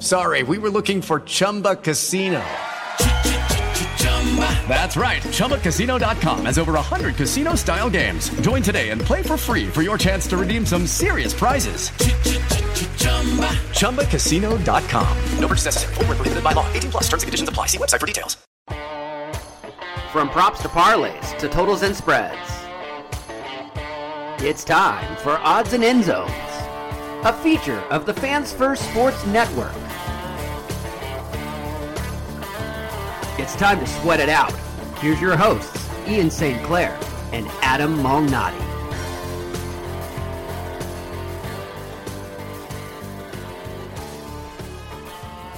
Sorry, we were looking for Chumba Casino. That's right. ChumbaCasino.com has over 100 casino style games. Join today and play for free for your chance to redeem some serious prizes. ChumbaCasino.com. No purchase necessary. Where prohibited by law. 18 plus terms and conditions apply. See website for details. From props to parlays to totals and spreads, it's time for Odds and End Zones, a feature of the Fans First Sports Network. It's time to sweat it out. Here's your hosts, Ian St. Clair and Adam Malnati.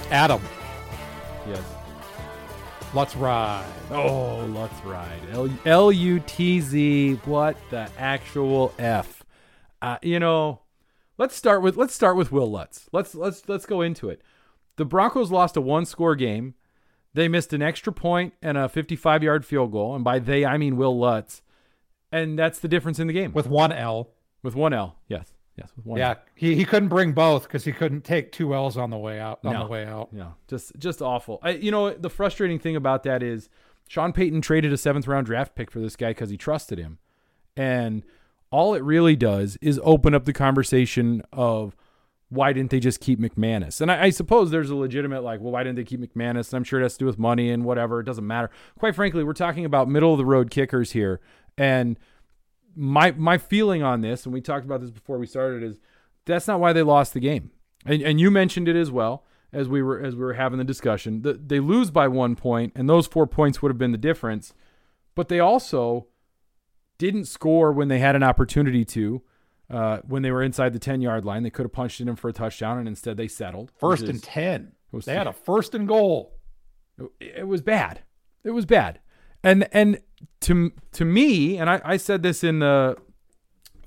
Adam. Yes. Let's ride. Oh, let's ride. L U T Z. What the actual f? Uh, you know, let's start with let's start with Will Lutz. Let's let's let's go into it. The Broncos lost a one score game. They missed an extra point and a 55 yard field goal, and by they I mean Will Lutz, and that's the difference in the game. With one L. With one L, yes. Yes, with one. Yeah, L. he, he couldn't bring both because he couldn't take two L's on the way out. On No. the way out, No, just just awful. I, you know, the frustrating thing about that is Sean Payton traded a seventh round draft pick for this guy because he trusted him, and all it really does is open up the conversation of why didn't they just keep McManus? And I, I suppose there's a legitimate like, well, why didn't they keep McManus? And I'm sure it has to do with money and whatever. It doesn't matter. Quite frankly, we're talking about middle of the road kickers here, and my my feeling on this, and we talked about this before we started, is that's not why they lost the game. And and you mentioned it as well as we were as we were having the discussion. The, they lose by one point, and those four points would have been the difference. But they also didn't score when they had an opportunity to. Uh, when they were inside the ten yard line, they could have punched it in for a touchdown, and instead they settled. first and is- ten. was- They had a first and goal. it it was bad. It was bad. And and to to me, and I, I said this in the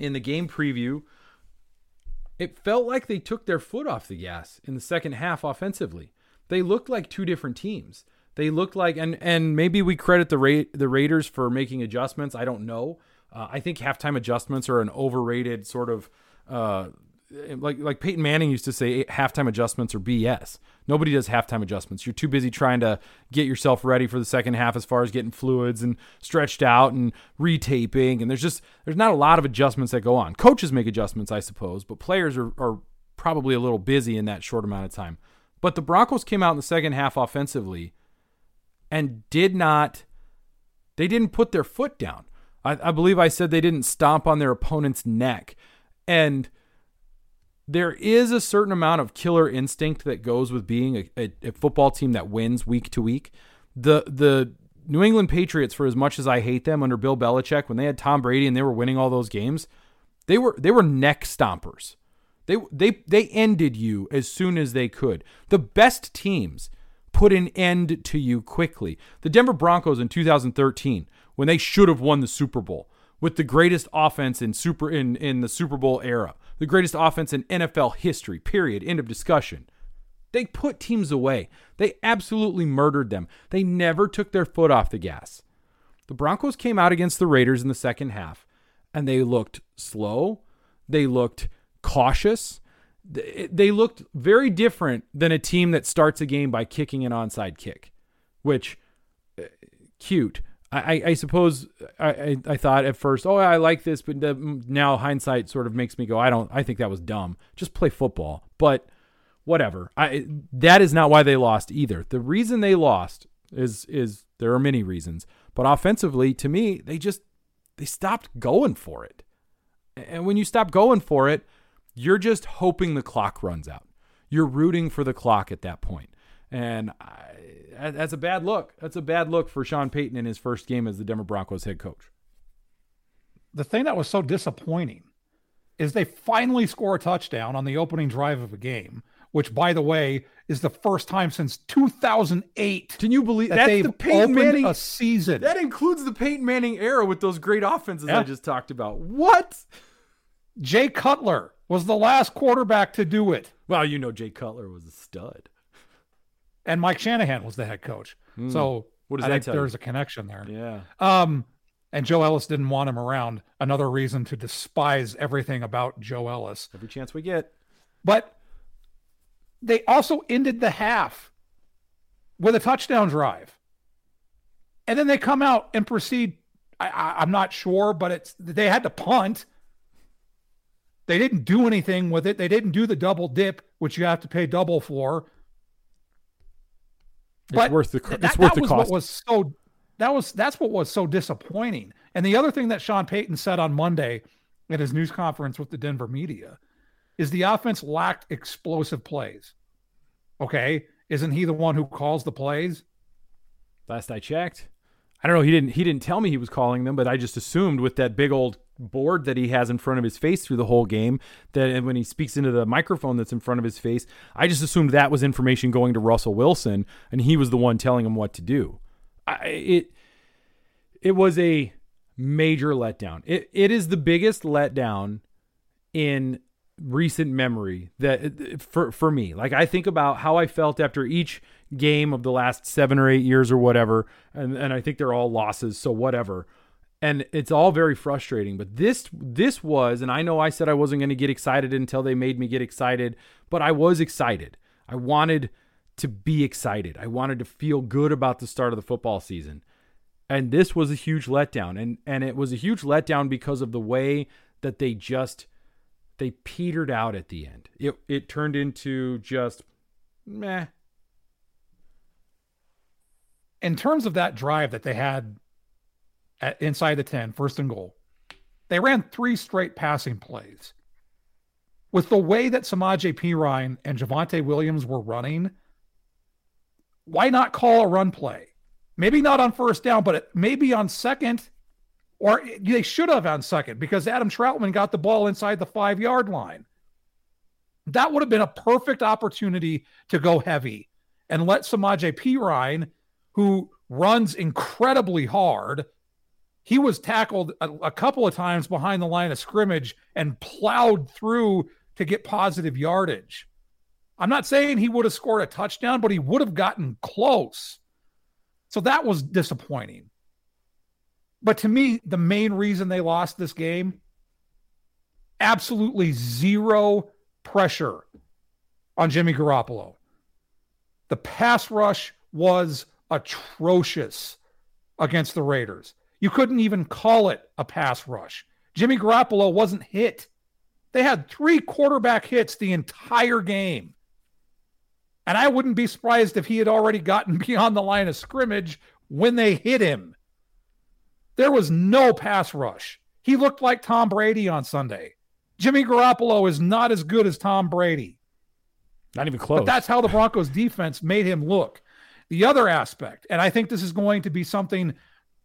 in the game preview, it felt like they took their foot off the gas in the second half offensively. They looked like two different teams. They looked like and and maybe we credit the Ra- the Raiders for making adjustments. I don't know. Uh, I think halftime adjustments are an overrated sort of uh, like like Peyton Manning used to say halftime adjustments are BS. Nobody does halftime adjustments. You're too busy trying to get yourself ready for the second half as far as getting fluids and stretched out and retaping and there's just there's not a lot of adjustments that go on. Coaches make adjustments, I suppose, but players are, are probably a little busy in that short amount of time. But the Broncos came out in the second half offensively and did not they didn't put their foot down. I, I believe I said they didn't stomp on their opponent's neck. And there is a certain amount of killer instinct that goes with being a, a, a football team that wins week to week. The the New England Patriots, for as much as I hate them under Bill Belichick, when they had Tom Brady and they were winning all those games, they were they were neck stompers. They they they ended you as soon as they could. The best teams put an end to you quickly. The Denver Broncos in 2013, when they should have won the Super Bowl with the greatest offense in super in, in the Super Bowl era, the greatest offense in NFL history, period. End of discussion. They put teams away. They absolutely murdered them. They never took their foot off the gas. The Broncos came out against the Raiders in the second half and they looked slow. They looked cautious. They looked very different than a team that starts a game by kicking an onside kick, which uh, cute. I, I suppose I, I thought at first, oh, I like this, but the, now hindsight sort of makes me go, I don't. I think that was dumb. Just play football. But whatever. I that is not why they lost either. The reason they lost is is there are many reasons, but offensively, to me, they just they stopped going for it. And when you stop going for it, you're just hoping the clock runs out. You're rooting for the clock at that point. And I, that's a bad look. That's a bad look for Sean Payton in his first game as the Denver Broncos head coach. The thing that was so disappointing is they finally score a touchdown on the opening drive of a game, which, by the way, is the first time since 2008. Can you believe that that's they've the Peyton opened Manning a season? That includes the Peyton Manning era with those great offenses Yeah. I just talked about. What? Jay Cutler was the last quarterback to do it, Well, you know Jay Cutler was a stud. And Mike Shanahan was the head coach. Hmm. So What does I that think you? there's a connection there. Yeah. Um, and Joe Ellis didn't want him around. Another reason to despise everything about Joe Ellis. Every chance we get. But they also ended the half with a touchdown drive. And then they come out and proceed. I, I, I'm not sure, but it's they had to punt. They didn't do anything with it. They didn't do the double dip, which you have to pay double for. It's worth the that, it's worth that the was cost. what was so that was that's what was so disappointing. And the other thing that Sean Payton said on Monday at his news conference with the Denver media is the offense lacked explosive plays. Okay, isn't he the one who calls the plays? Last I checked. I don't know. He didn't. He didn't tell me he was calling them, but I just assumed with that big old board that he has in front of his face through the whole game, that when he speaks into the microphone that's in front of his face, I just assumed that was information going to Russell Wilson, and he was the one telling him what to do. I, it it was a major letdown. It it is the biggest letdown in recent memory that for for me like i think about how i felt after each game of the last 7 or 8 years or whatever and and i think they're all losses so whatever and it's all very frustrating but this this was and i know i said i wasn't going to get excited until they made me get excited but i was excited i wanted to be excited i wanted to feel good about the start of the football season and this was a huge letdown and and it was a huge letdown because of the way that they just they petered out at the end. It it turned into just meh. In terms of that drive that they had at, inside the 10, first and goal, they ran three straight passing plays. With the way that Samaje Perine and Javonte Williams were running, why not call a run play? Maybe not on first down, but maybe on second, or they should have on second because Adam Trautman got the ball inside the five yard line. That would have been a perfect opportunity to go heavy and let Samaje Perine, who runs incredibly hard, he was tackled a, a couple of times behind the line of scrimmage and plowed through to get positive yardage. I'm not saying he would have scored a touchdown, but he would have gotten close. So that was disappointing. But to me, the main reason they lost this game absolutely zero pressure on Jimmy Garoppolo. The pass rush was atrocious against the Raiders. You couldn't even call it a pass rush. Jimmy Garoppolo wasn't hit. They had three quarterback hits the entire game. And I wouldn't be surprised if he had already gotten beyond the line of scrimmage when they hit him. There was no pass rush. He looked like Tom Brady on Sunday. Jimmy Garoppolo is not as good as Tom Brady. Not even close. But that's how the Broncos defense made him look. The other aspect, and I think this is going to be something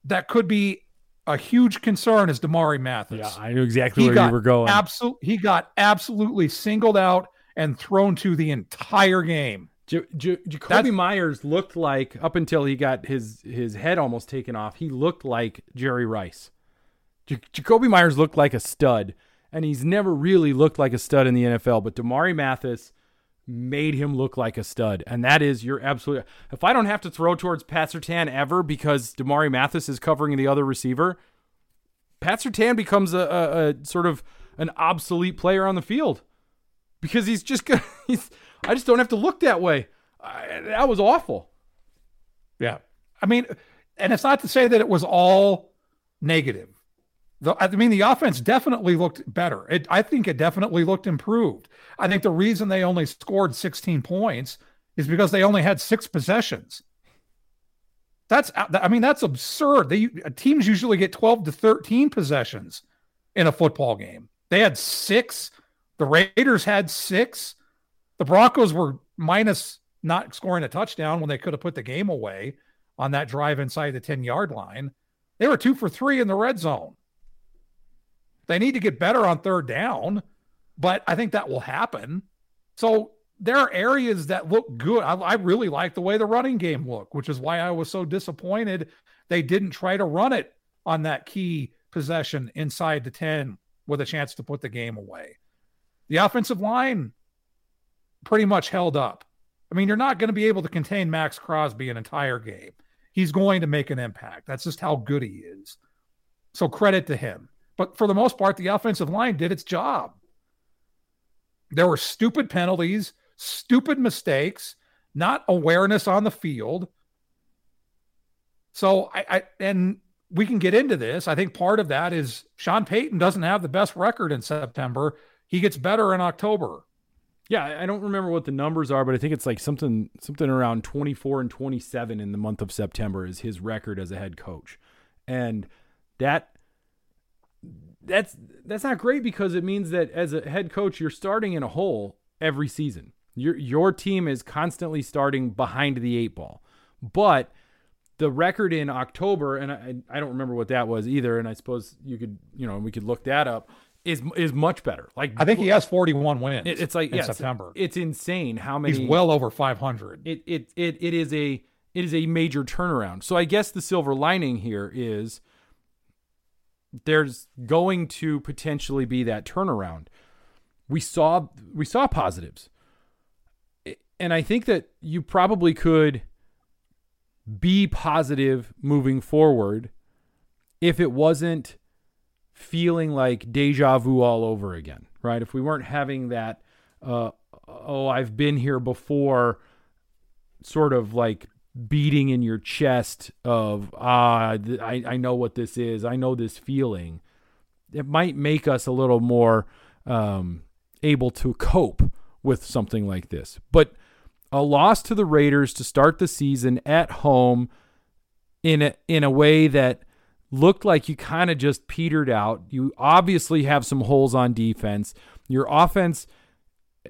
that could be a huge concern is Damarri Mathis. Yeah, I knew exactly He where got you were going. Absol- he got absolutely singled out and thrown to the entire game. J- J- Jakobi That's- Myers looked like up until he got his his head almost taken off. He looked like Jerry Rice. J- Jakobi Meyers looked like a stud, and he's never really looked like a stud in the NFL. But Damarri Mathis made him look like a stud, and that is you're absolutely. If I don't have to throw towards Pat Surtain ever because Damarri Mathis is covering the other receiver, Pat Surtain becomes a, a, a sort of an obsolete player on the field because he's just gonna. He's, I just don't have to look that way. I, that was awful. Yeah. I mean, and it's not to say that it was all negative. The, I mean, the offense definitely looked better. It, I think it definitely looked improved. I think the reason they only scored 16 points is because they only had six possessions. That's, uh, I mean, that's absurd. They uh, teams usually get 12 to 13 possessions in a football game. They had six. The Raiders had six. The Broncos were minus not scoring a touchdown when they could have put the game away on that drive inside the 10 yard line. They were two for three in the red zone. They need to get better on third down, but I think that will happen. So there are areas that look good. I, I really like the way the running game looked, which is why I was so disappointed they didn't try to run it on that key possession inside the 10 with a chance to put the game away. The offensive line pretty much held up. I mean, you're not going to be able to contain Maxx Crosby an entire game. He's going to make an impact. That's just how good he is. So credit to him. But for the most part, the offensive line did its job. There were stupid penalties, stupid mistakes, not awareness on the field. So I, I and we can get into this. I think part of that is Sean Payton doesn't have the best record in September. He gets better in October. Yeah, I don't remember what the numbers are, but I think it's like something something around 24 and 27 in the month of September is his record as a head coach. And that that's that's not great because it means that as a head coach you're starting in a hole every season. Your your team is constantly starting behind the eight ball. But the record in October and I I don't remember what that was either and I suppose you could, you know, we could look that up is is much better. Like I think he has 41 wins. It, it's like in yeah, September. It's, it's insane how many. He's well over 500. It it it it is a it is a major turnaround. So I guess the silver lining here is there's going to potentially be that turnaround. We saw we saw positives. And I think that you probably could be positive moving forward if it wasn't feeling like deja vu all over again, right? If we weren't having that, uh, oh, I've been here before, sort of like beating in your chest of, ah, I, I know what this is, I know this feeling, it might make us a little more um, able to cope with something like this. But a loss to the Raiders to start the season at home in a, in a way that looked like you kind of just petered out. You obviously have some holes on defense. Your offense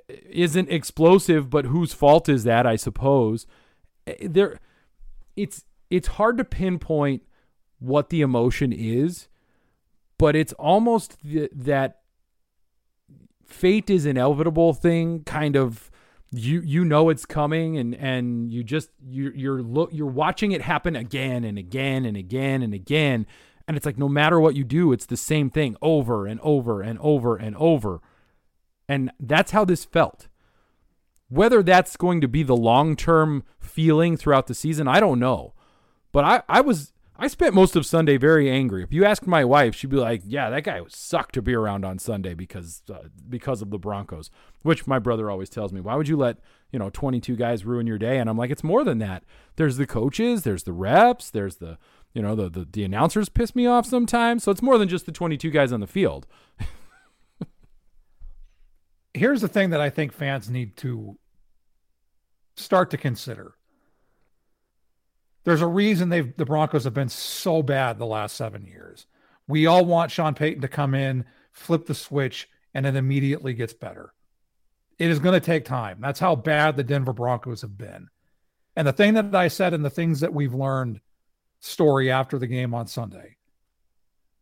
isn't explosive, but whose fault is that, I suppose? Eh, there it's it's hard to pinpoint what the emotion is, but it's almost th- that fate is inevitable thing kind of you you know it's coming and and you just you you're look you're watching it happen again and again and again and again. And it's like no matter what you do it's the same thing over and over and over and over. And that's how this felt whether that's going to be the long-term feeling throughout the season I don't know but I I was I spent most of Sunday very angry. If you ask my wife, she'd be like, "Yeah, that guy sucked to be around on Sunday because uh, because of the Broncos." Which my brother always tells me, "Why would you let you know 22 guys ruin your day?" And I'm like, "It's more than that. There's the coaches, there's the reps, there's the you know the the, the announcers piss me off sometimes. So it's more than just the 22 guys on the field." Here's the thing that I think fans need to start to consider. There's a reason they've the Broncos have been so bad the last seven years. We all want Sean Payton to come in, flip the switch, and it immediately gets better. It is going to take time. That's how bad the Denver Broncos have been. And the thing that I said and the things that we've learned story after the game on Sunday.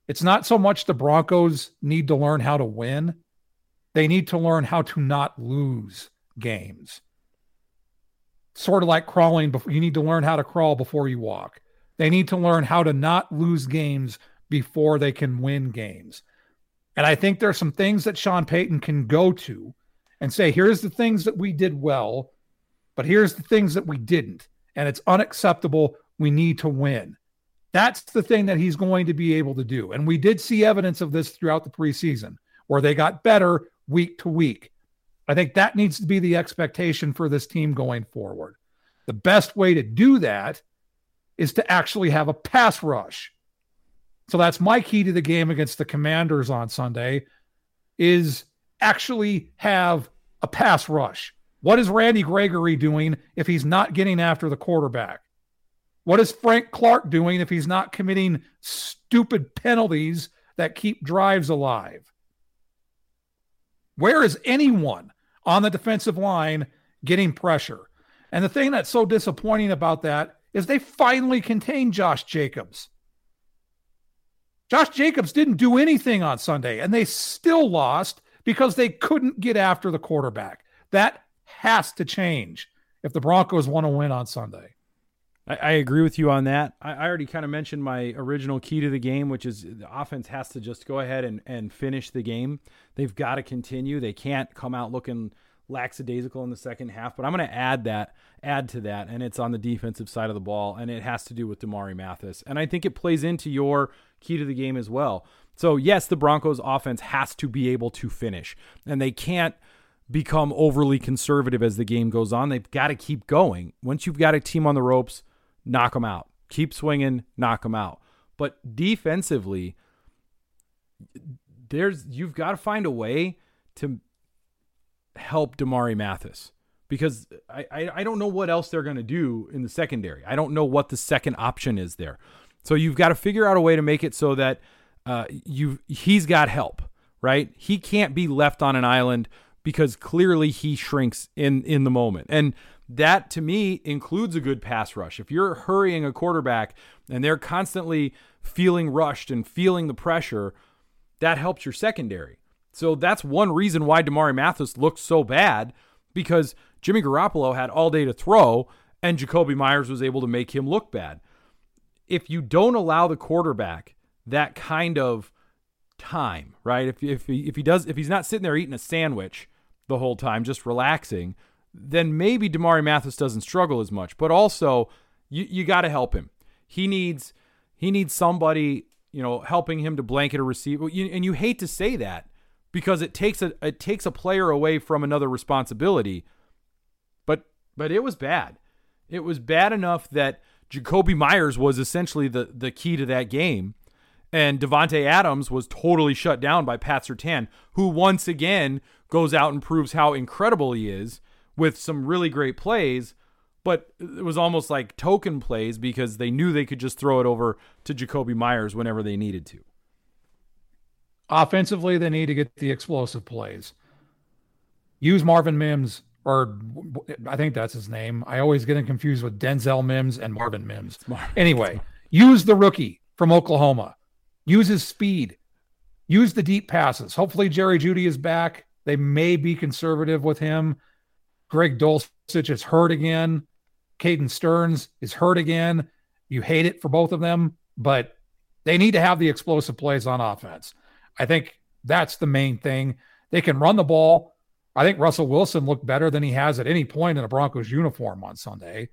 It's not so much the Broncos need to learn how to win, they need to learn how to not lose games. Sort of like crawling, before you need to learn how to crawl before you walk. They need to learn how to not lose games before they can win games. And I think there's some things that Sean Payton can go to and say, here's the things that we did well, but here's the things that we didn't. And it's unacceptable. We need to win. That's the thing that he's going to be able to do. And we did see evidence of this throughout the preseason where they got better week to week. I think that needs to be the expectation for this team going forward. The best way to do that is to actually have a pass rush. So that's my key to the game against the Commanders on Sunday is actually have a pass rush. What is Randy Gregory doing if he's not getting after the quarterback? What is Frank Clark doing if he's not committing stupid penalties that keep drives alive? Where is anyone on the defensive line getting pressure? And the thing that's so disappointing about that is they finally contained Josh Jacobs. Josh Jacobs didn't do anything on Sunday, and they still lost because they couldn't get after the quarterback. That has to change if the Broncos want to win on Sunday. I, I agree with you on that. I, I already kind of mentioned my original key to the game, which is the offense has to just go ahead and, and finish the game. They've got to continue. They can't come out looking lackadaisical in the second half. But I'm going to add that, add to that, and it's on the defensive side of the ball, and it has to do with Damarri Mathis. And I think it plays into your key to the game as well. So yes, the Broncos offense has to be able to finish, and they can't become overly conservative as the game goes on. They've got to keep going. Once you've got a team on the ropes, knock them out. Keep swinging, knock them out. But defensively, there's you've got to find a way to help Damarri Mathis because I, I, I don't know what else they're going to do in the secondary. I don't know what the second option is there. So you've got to figure out a way to make it so that uh, you he's got help, right? He can't be left on an island because clearly he shrinks in in the moment. And that to me includes a good pass rush. If you're hurrying a quarterback and they're constantly feeling rushed and feeling the pressure, that helps your secondary. So that's one reason why Damarri Mathis looked so bad because Jimmy Garoppolo had all day to throw and Jakobi Meyers was able to make him look bad. If you don't allow the quarterback that kind of time, right? If if he, if he does if he's not sitting there eating a sandwich the whole time just relaxing, then maybe Damarri Mathis doesn't struggle as much. But also, you you got to help him. He needs he needs somebody you know helping him to blanket a receiver. And you hate to say that because it takes a it takes a player away from another responsibility. But but it was bad. It was bad enough that Jakobi Meyers was essentially the the key to that game. And Davante Adams was totally shut down by Pat Surtain, who once again goes out and proves how incredible he is with some really great plays, but it was almost like token plays because they knew they could just throw it over to Jakobi Meyers whenever they needed to. Offensively, they need to get the explosive plays. Use Marvin Mims, or I think that's his name. I always get him confused with Denzel Mims and Marvin Mims. Anyway, use the rookie from Oklahoma. Use his speed. Use the deep passes. Hopefully, Jerry Jeudy is back. They may be conservative with him. Greg Dulcich is hurt again. Caden Sterns is hurt again. You hate it for both of them, but they need to have the explosive plays on offense. I think that's the main thing. They can run the ball. I think Russell Wilson looked better than he has at any point in a Broncos uniform on Sunday.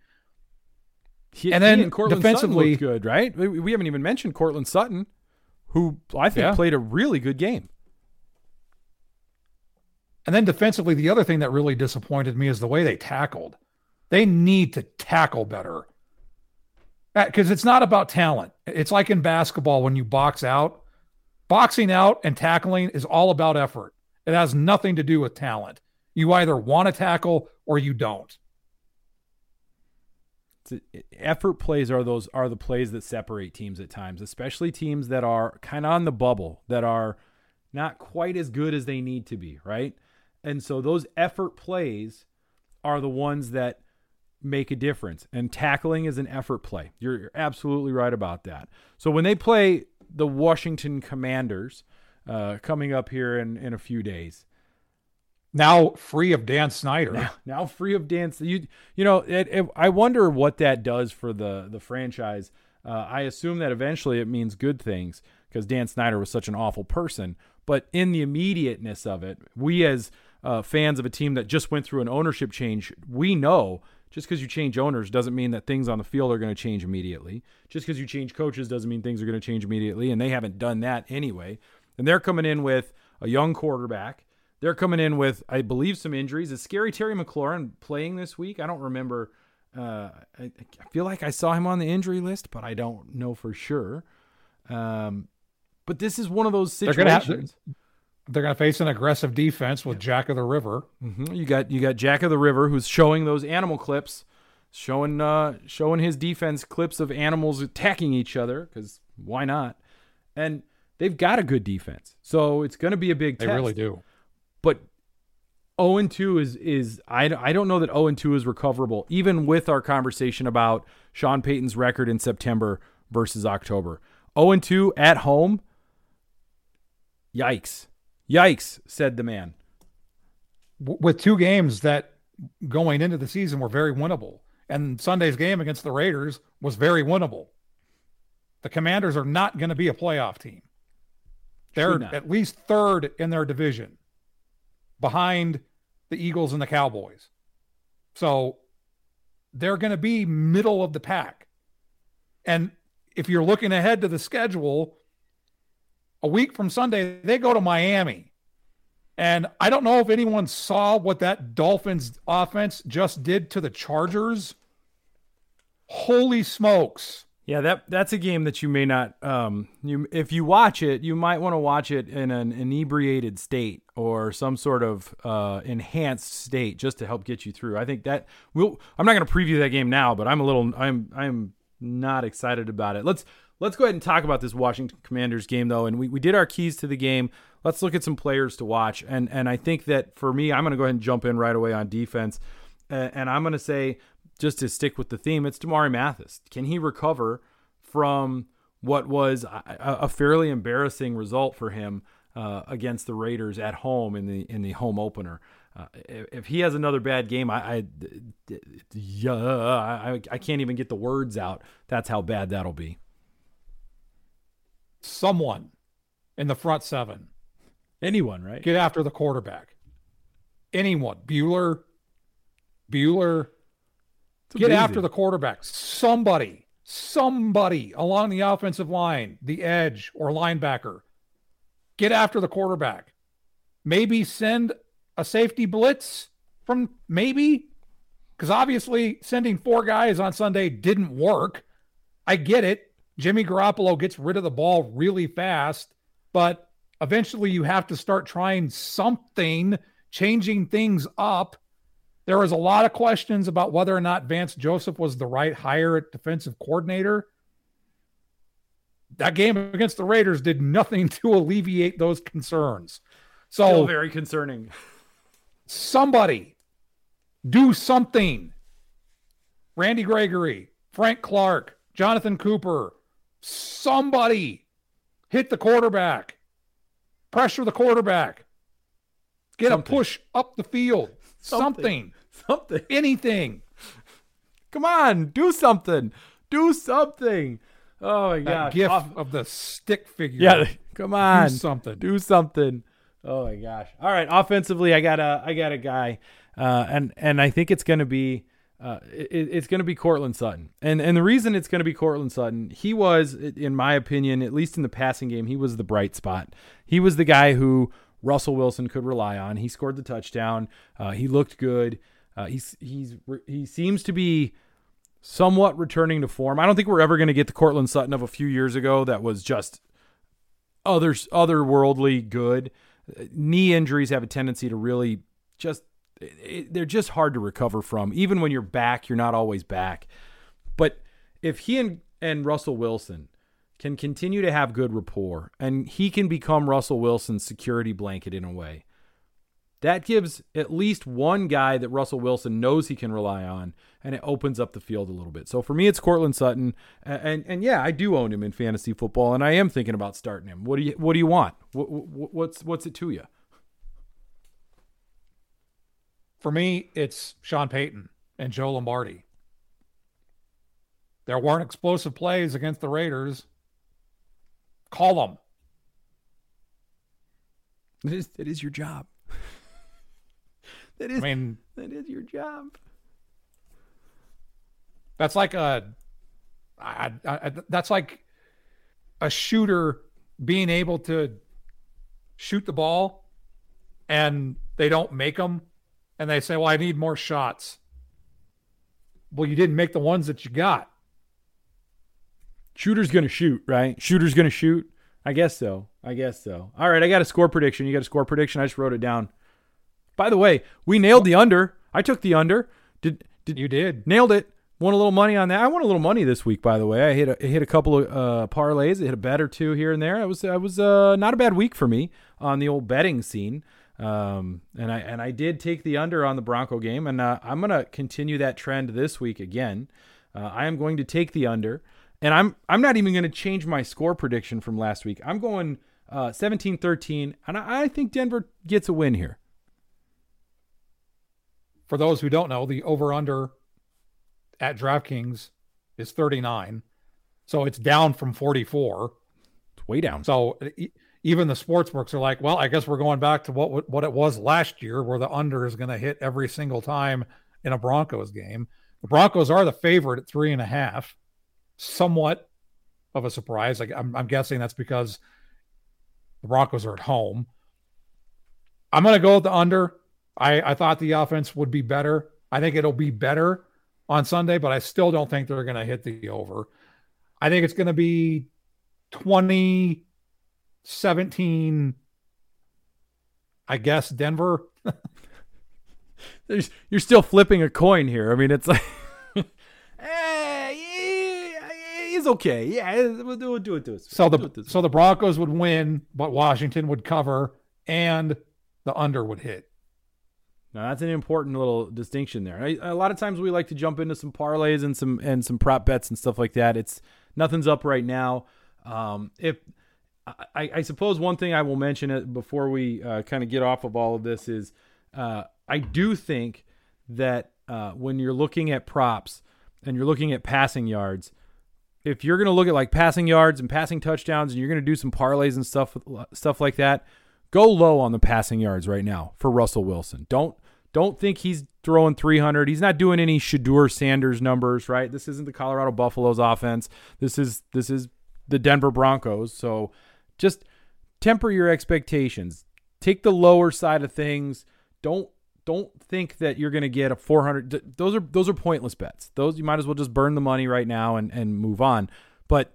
He, and then and defensively, good, right? We, we, haven't even mentioned Courtland Sutton, who I think yeah. played a really good game. And then defensively, the other thing that really disappointed me is the way they tackled. They need to tackle better. Because it's not about talent. It's like in basketball when you box out. Boxing out and tackling is all about effort. It has nothing to do with talent. You either want to tackle or you don't. Effort plays are those are the plays that separate teams at times, especially teams that are kind of on the bubble, that are not quite as good as they need to be, right? And so those effort plays are the ones that make a difference. And tackling is an effort play. You're, you're absolutely right about that. So when they play the Washington Commanders uh, coming up here in in a few days. Now free of Dan Snyder. Now, now free of Dan. You you know, it, it, I wonder what that does for the the franchise. Uh, I assume that eventually it means good things because Dan Snyder was such an awful person. But in the immediateness of it, we as uh, fans of a team that just went through an ownership change, we know just because you change owners doesn't mean that things on the field are going to change immediately. Just because you change coaches doesn't mean things are going to change immediately, and they haven't done that anyway. And they're coming in with a young quarterback. They're coming in with, I believe, some injuries. Is Scary Terry McLaurin playing this week? I don't remember. Uh, I, I, feel like I saw him on the injury list, but I don't know for sure. Um, but this is one of those situations. They're going to face an aggressive defense with Jack Del Rio. Mm-hmm. You got you got Jack Del Rio who's showing those animal clips, showing uh, showing his defense clips of animals attacking each other because why not? And they've got a good defense, so it's going to be a big. They test. really do. But 0 and 2 is is I, I don't know that 0 and 2 is recoverable, even with our conversation about Sean Payton's record in September versus October. 0 and 2 at home. Yikes. Yikes, said the man. With two games that going into the season were very winnable. And Sunday's game against the Raiders was very winnable. The Commanders are not going to be a playoff team. They're at least third in their division behind the Eagles and the Cowboys. So they're going to be middle of the pack. And if you're looking ahead to the schedule, a week from Sunday, they go to Miami. And I don't know if anyone saw what that Dolphins offense just did to the Chargers. Holy smokes. Yeah, that that's a game that you may not um you if you watch it, you might want to watch it in an inebriated state or some sort of uh enhanced state just to help get you through. I think that we'll I'm not going to preview that game now, but I'm a little I'm I'm not excited about it. Let's let's go ahead and talk about this Washington Commanders game though, and we, we did our keys to the game. Let's look at some players to watch. And and I think that for me, I'm going to go ahead and jump in right away on defense. Uh, and I'm going to say just to stick with the theme, it's Damarri Mathis. Can he recover from what was a, a fairly embarrassing result for him uh, against the Raiders at home in the in the home opener? Uh, if, if, he has another bad game, I I, yeah, I I can't even get the words out. That's how bad that'll be. Someone in the front seven, anyone, right? Get after the quarterback. Anyone, Bueller, Bueller, Get after the quarterback. Somebody, somebody along the offensive line, the edge or linebacker, get after the quarterback. Maybe send a safety blitz from maybe because obviously sending four guys on Sunday didn't work. I get it. Jimmy Garoppolo gets rid of the ball really fast, but eventually you have to start trying something, changing things up. There was a lot of questions about whether or not Vance Joseph was the right hire at defensive coordinator. That game against the Raiders did nothing to alleviate those concerns. So Still very concerning. Somebody do something. Randy Gregory, Frank Clark, Jonathan Cooper, somebody hit the quarterback, pressure the quarterback, get something. a push up the field, something. something. Anything. Come on, do something. Do something. Oh my god. GIF Off. of the stick figure. Yeah, come on. Do something. Do something. Oh my gosh. All right, offensively, I got a I got a guy, uh, and and I think it's going to be uh, it, it's going to be Courtland Sutton, and and the reason it's going to be Courtland Sutton, he was, in my opinion, at least in the passing game, he was the bright spot. He was the guy who Russell Wilson could rely on. He scored the touchdown. Uh, he looked good. Uh, he's he's he seems to be somewhat returning to form. I don't think we're ever going to get the Courtland Sutton of a few years ago that was just others otherworldly good. Knee injuries have a tendency to really just it, they're just hard to recover from. Even when you're back, you're not always back. But if he and and Russell Wilson can continue to have good rapport and he can become Russell Wilson's security blanket in a way That gives at least one guy that Russell Wilson knows he can rely on, and it opens up the field a little bit. So for me, it's Courtland Sutton, and and, and yeah, I do own him in fantasy football, and I am thinking about starting him. What do you What do you want? What, what, what's What's it to you? For me, it's Sean Payton and Joe Lombardi. There weren't explosive plays against the Raiders. Call them. It is, it is your job. that is, I mean, that is your job. That's like a, I, I, that's like a shooter being able to shoot the ball, and they don't make them, and they say, "Well, I need more shots." Well, you didn't make the ones that you got. Shooter's gonna shoot, right? Shooter's gonna shoot. I guess so. I guess so. All right, I got a score prediction. You got a score prediction? I just wrote it down. By the way, we nailed the under. I took the under. Did did you did nailed it? Won a little money on that. I won a little money this week, by the way. I hit a, I hit a couple of uh, parlays. I hit a bet or two here and there. It was it was uh, not a bad week for me on the old betting scene. Um, and I and I did take the under on the Bronco game, and uh, I'm gonna continue that trend this week again. Uh, I am going to take the under, and I'm I'm not even going to change my score prediction from last week. I'm going uh, 17-13, and I, I think Denver gets a win here. For those who don't know, the over under at DraftKings is 39. So it's down from 44. It's way down. So even the sports books are like, well, I guess we're going back to what what it was last year, where the under is going to hit every single time in a Broncos game. The Broncos are the favorite at three and a half. Somewhat of a surprise. Like I'm, I'm guessing that's because the Broncos are at home. I'm going to go with the under. I, I thought the offense would be better. I think it'll be better on Sunday, but I still don't think they're going to hit the over. I think it's going to be 20 17 I guess Denver. You're still flipping a coin here. I mean, it's like eh, he's okay. Yeah, we'll do, we'll do it to us. So the so the Broncos would win, but Washington would cover and the under would hit. Now that's an important little distinction there. I, a lot of times we like to jump into some parlays and some and some prop bets and stuff like that. It's nothing's up right now. Um, if I, I, suppose one thing I will mention before we uh, kind of get off of all of this is uh, I do think that uh, when you're looking at props and you're looking at passing yards, if you're going to look at like passing yards and passing touchdowns and you're going to do some parlays and stuff stuff like that, go low on the passing yards right now for Russell Wilson. Don't don't think he's throwing 300. He's not doing any Shedeur Sanders numbers, right? This isn't the Colorado Buffaloes offense. This is this is the Denver Broncos. So just temper your expectations. Take the lower side of things. Don't don't think that you're going to get a 400 those are those are pointless bets. Those you might as well just burn the money right now and and move on. But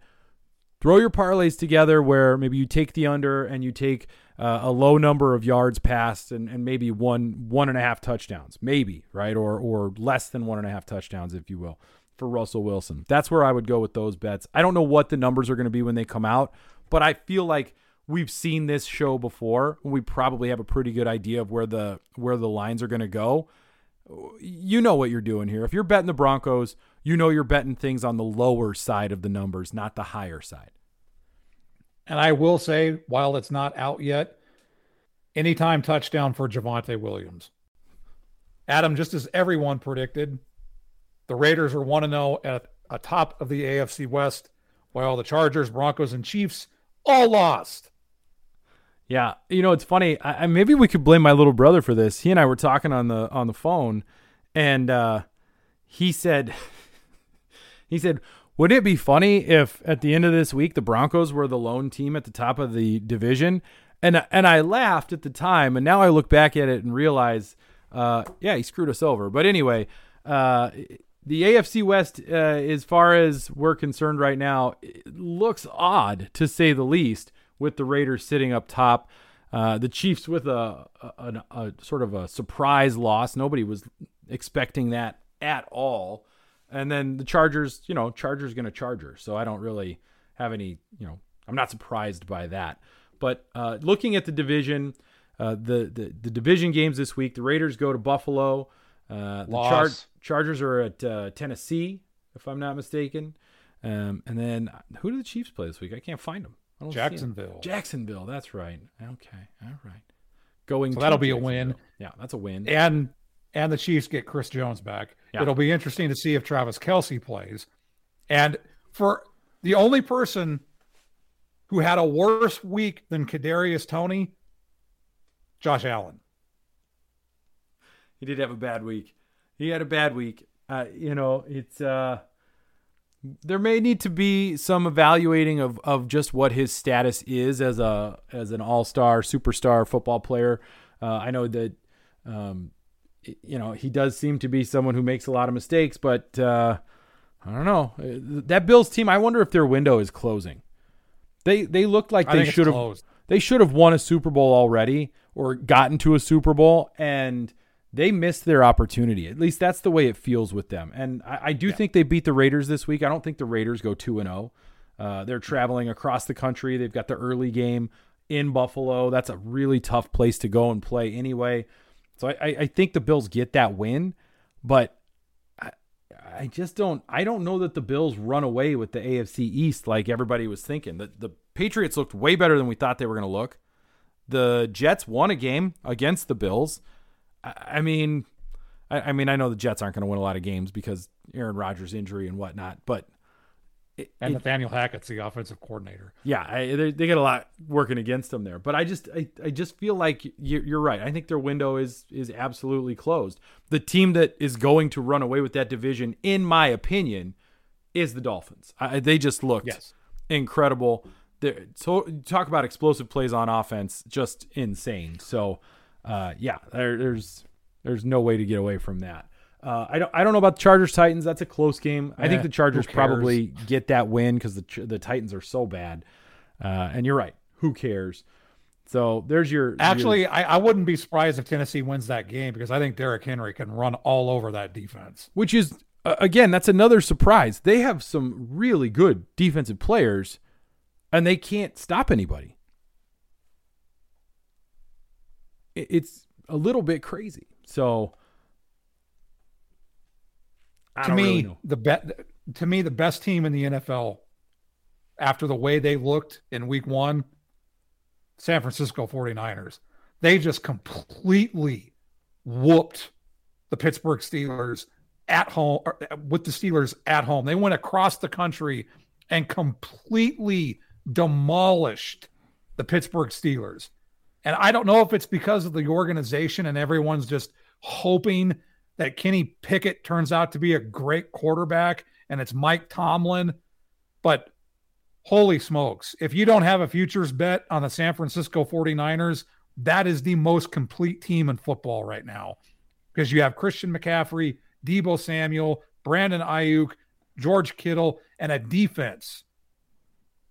throw your parlays together where maybe you take the under and you take uh, a low number of yards passed and, and maybe one one and a half touchdowns, maybe right, or or less than one and a half touchdowns, if you will, for Russell Wilson. That's where I would go with those bets. I don't know what the numbers are going to be when they come out, but I feel like we've seen this show before. We probably have a pretty good idea of where the where the lines are going to go. You know what you're doing here. If you're betting the Broncos, you know you're betting things on the lower side of the numbers, not the higher side. And I will say, while it's not out yet, anytime touchdown for Javonte Williams. Adam, just as everyone predicted, the Raiders are 1 0 at a top of the AFC West, while the Chargers, Broncos, and Chiefs all lost. Yeah, you know it's funny. I, maybe we could blame my little brother for this. He and I were talking on the on the phone, and uh, he said, he said, would it be funny if at the end of this week the Broncos were the lone team at the top of the division? And and I laughed at the time, and now I look back at it and realize, uh, yeah, he screwed us over. But anyway, uh, the AFC West, uh, as far as we're concerned right now, looks odd to say the least, with the Raiders sitting up top. Uh, the Chiefs with a, a, a, sort of a surprise loss. Nobody was expecting that at all. And then the Chargers, you know, Chargers going to Charger. So I don't really have any, you know, I'm not surprised by that. But uh, looking at the division, Uh, the, the the division games this week. The Raiders go to Buffalo. Uh, the Char- Chargers are at uh, Tennessee, if I'm not mistaken. Um, and then who do the Chiefs play this week? I can't find them. I don't see 'em. Jacksonville. Jacksonville. That's right. Okay. All right. Going. So to that'll be a win. Yeah, that's a win. and and the Chiefs get Chris Jones back. Yeah. It'll be interesting to see if Travis Kelce plays. And for the only person who had a worse week than Kadarius Toney, Josh Allen. He did have a bad week. He had a bad week. Uh, you know, it's uh, there may need to be some evaluating of of just what his status is as a as an all star superstar football player. Uh, I know that um, you know he does seem to be someone who makes a lot of mistakes, but uh, I don't know Uh, that Bills team. I wonder if their window is closing. They they looked like they should have they should have won a Super Bowl already or gotten to a Super Bowl and they missed their opportunity. At least that's the way it feels with them. And I, I do think they beat the Raiders this week. I don't think the Raiders go two and zero. Uh, they're traveling across the country. They've got the early game in Buffalo. That's a really tough place to go and play anyway. So I, I, I think the Bills get that win, but I, I just don't. I don't know that the Bills run away with the AFC East like everybody was thinking. The the Patriots looked way better than we thought they were going to look. The Jets won a game against the Bills. I, mean, I, mean, I know the Jets aren't going to win a lot of games because Aaron Rodgers' injury and whatnot, but it, And Nathaniel Hackett's the offensive coordinator. yeah, I, they, they get a lot working against them there. But I just I, I just feel like you're, you're right. I think their window is is absolutely closed. The team that is going to run away with that division, in my opinion, is the Dolphins. I, they just looked Yes. incredible. They're, so talk about explosive plays on offense, just insane. So uh, yeah, there, there's there's no way to get away from that. Uh, I don't I don't know about the Chargers Titans. That's a close game. I think Eh, the Chargers probably get that win because the the Titans are so bad. Uh, and you're right. Who cares? So there's your Actually, your- I, I wouldn't be surprised if Tennessee wins that game because I think Derrick Henry can run all over that defense. which is uh, again that's another surprise. They have some really good defensive players, and they can't stop anybody. It- It's a little bit crazy. So I to don't me, really know. the bet to me the best team in the NFL after the way they looked in week 1, San Francisco 49ers. They just completely whooped the Pittsburgh Steelers at home or, uh, with the Steelers at home. They went across the country and completely demolished the Pittsburgh Steelers. And I don't know if it's because of the organization and everyone's just hoping that Kenny Pickett turns out to be a great quarterback and it's Mike Tomlin. But holy smokes, if you don't have a futures bet on the San Francisco 49ers, that is the most complete team in football right now because you have Christian McCaffrey, Deebo Samuel, Brandon Aiyuk, George Kittle, and a defense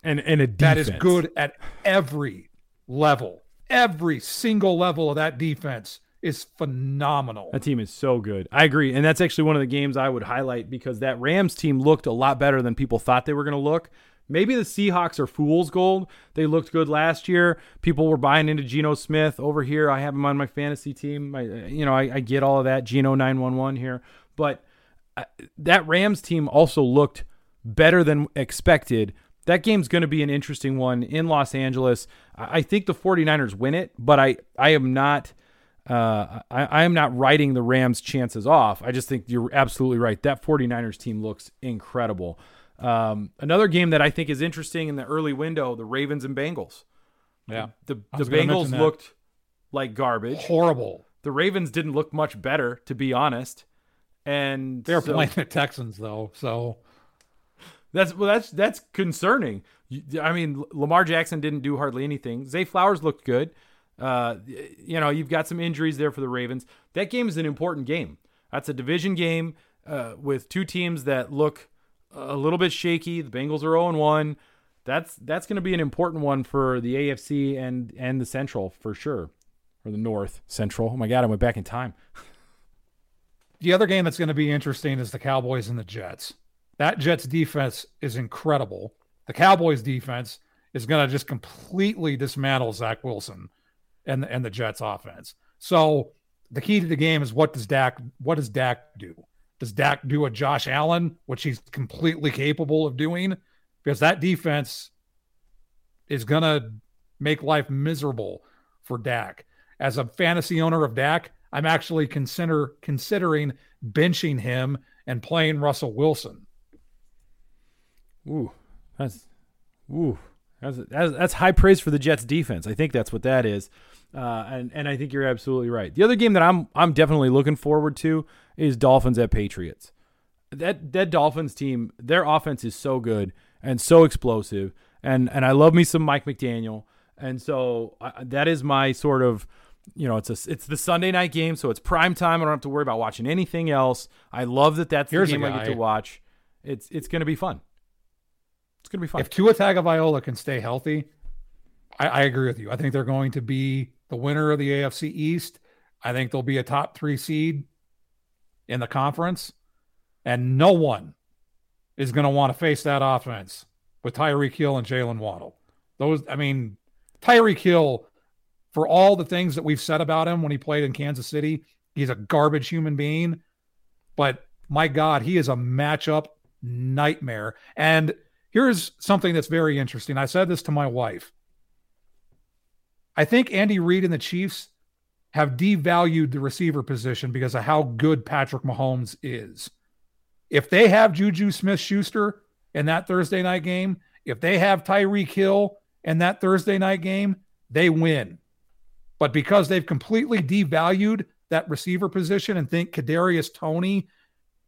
and and a that is defense. good at every level. Every single level of that defense is phenomenal. That team is so good. I agree. And that's actually one of the games I would highlight because that Rams team looked a lot better than people thought they were going to look. Maybe the Seahawks are fool's gold. They looked good last year. People were buying into Geno Smith over here. I have him on my fantasy team. I, you know, I, I get all of that. Geno 911 here. But uh, that Rams team also looked better than expected. That game's going to be an interesting one in Los Angeles. I think the 49ers win it, but I, I am not uh, I, I am not writing the Rams' chances off. I just think you're absolutely right. That 49ers team looks incredible. Um, another game that I think is interesting in the early window, the Ravens and Bengals. Yeah. The, the Bengals looked like garbage. Horrible. The Ravens didn't look much better, to be honest. And They're so- playing the Texans though, so that's well, that's that's concerning. I mean, Lamar Jackson didn't do hardly anything. Zay Flowers looked good. Uh, you know, you've got some injuries there for the Ravens. That game is an important game. That's a division game uh, with two teams that look a little bit shaky. The Bengals are 0 1. That's that's going to be an important one for the AFC and and the Central for sure, or the North Central. Oh my God, I went back in time. the other game that's going to be interesting is the Cowboys and the Jets. That Jets defense is incredible. The Cowboys defense is going to just completely dismantle Zach Wilson. and and the Jets offense. So the key to the game is what does Dak what does Dak do? Does Dak do a Josh Allen, which he's completely capable of doing? Because that defense is gonna make life miserable for Dak. As a fantasy owner of Dak, I'm actually consider considering benching him and playing Russell Wilson. Ooh, that's ooh, that's, that's that's high praise for the Jets defense. I think that's what that is, uh, and and I think you're absolutely right. The other game that I'm I'm definitely looking forward to is Dolphins at Patriots. That that Dolphins team, their offense is so good and so explosive, and and I love me some Mike McDaniel, and so I, that is my sort of you know, it's a it's the Sunday night game, so it's prime time. I don't have to worry about watching anything else. I love that that's Here's the game I get to watch. It's it's going to be fun. It's going to be fun. If Tua Tagovailoa can stay healthy, I, I agree with you. I think they're going to be the winner of the AFC East. I think they'll be a top three seed in the conference, and no one is going to want to face that offense with Tyreek Hill and Jaylen Waddle. Those, I mean, Tyreek Hill, for all the things that we've said about him when he played in Kansas City, he's a garbage human being. But my God, he is a matchup nightmare. And here's something that's very interesting. I said this to my wife. I think Andy Reid and the Chiefs have devalued the receiver position because of how good Patrick Mahomes is. If they have Juju Smith Schuster in that Thursday night game, if they have Tyreek Hill in that Thursday night game, they win. But because they've completely devalued that receiver position and think Kadarius Toney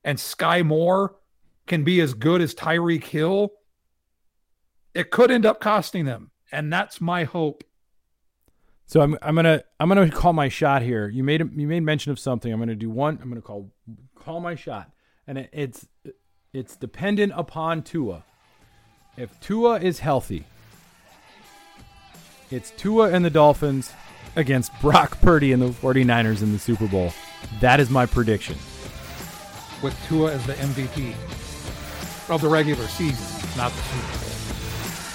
and Sky Moore can be as good as Tyreek Hill, it could end up costing them. And that's my hope. So I'm I'm gonna I'm gonna call my shot here. You made you made mention of something. I'm gonna do one. I'm gonna call call my shot, and it, it's it's dependent upon Tua. If Tua is healthy, it's Tua and the Dolphins against Brock Purdy and the 49ers in the Super Bowl. That is my prediction. With Tua as the MVP of the regular season, not the Super Bowl.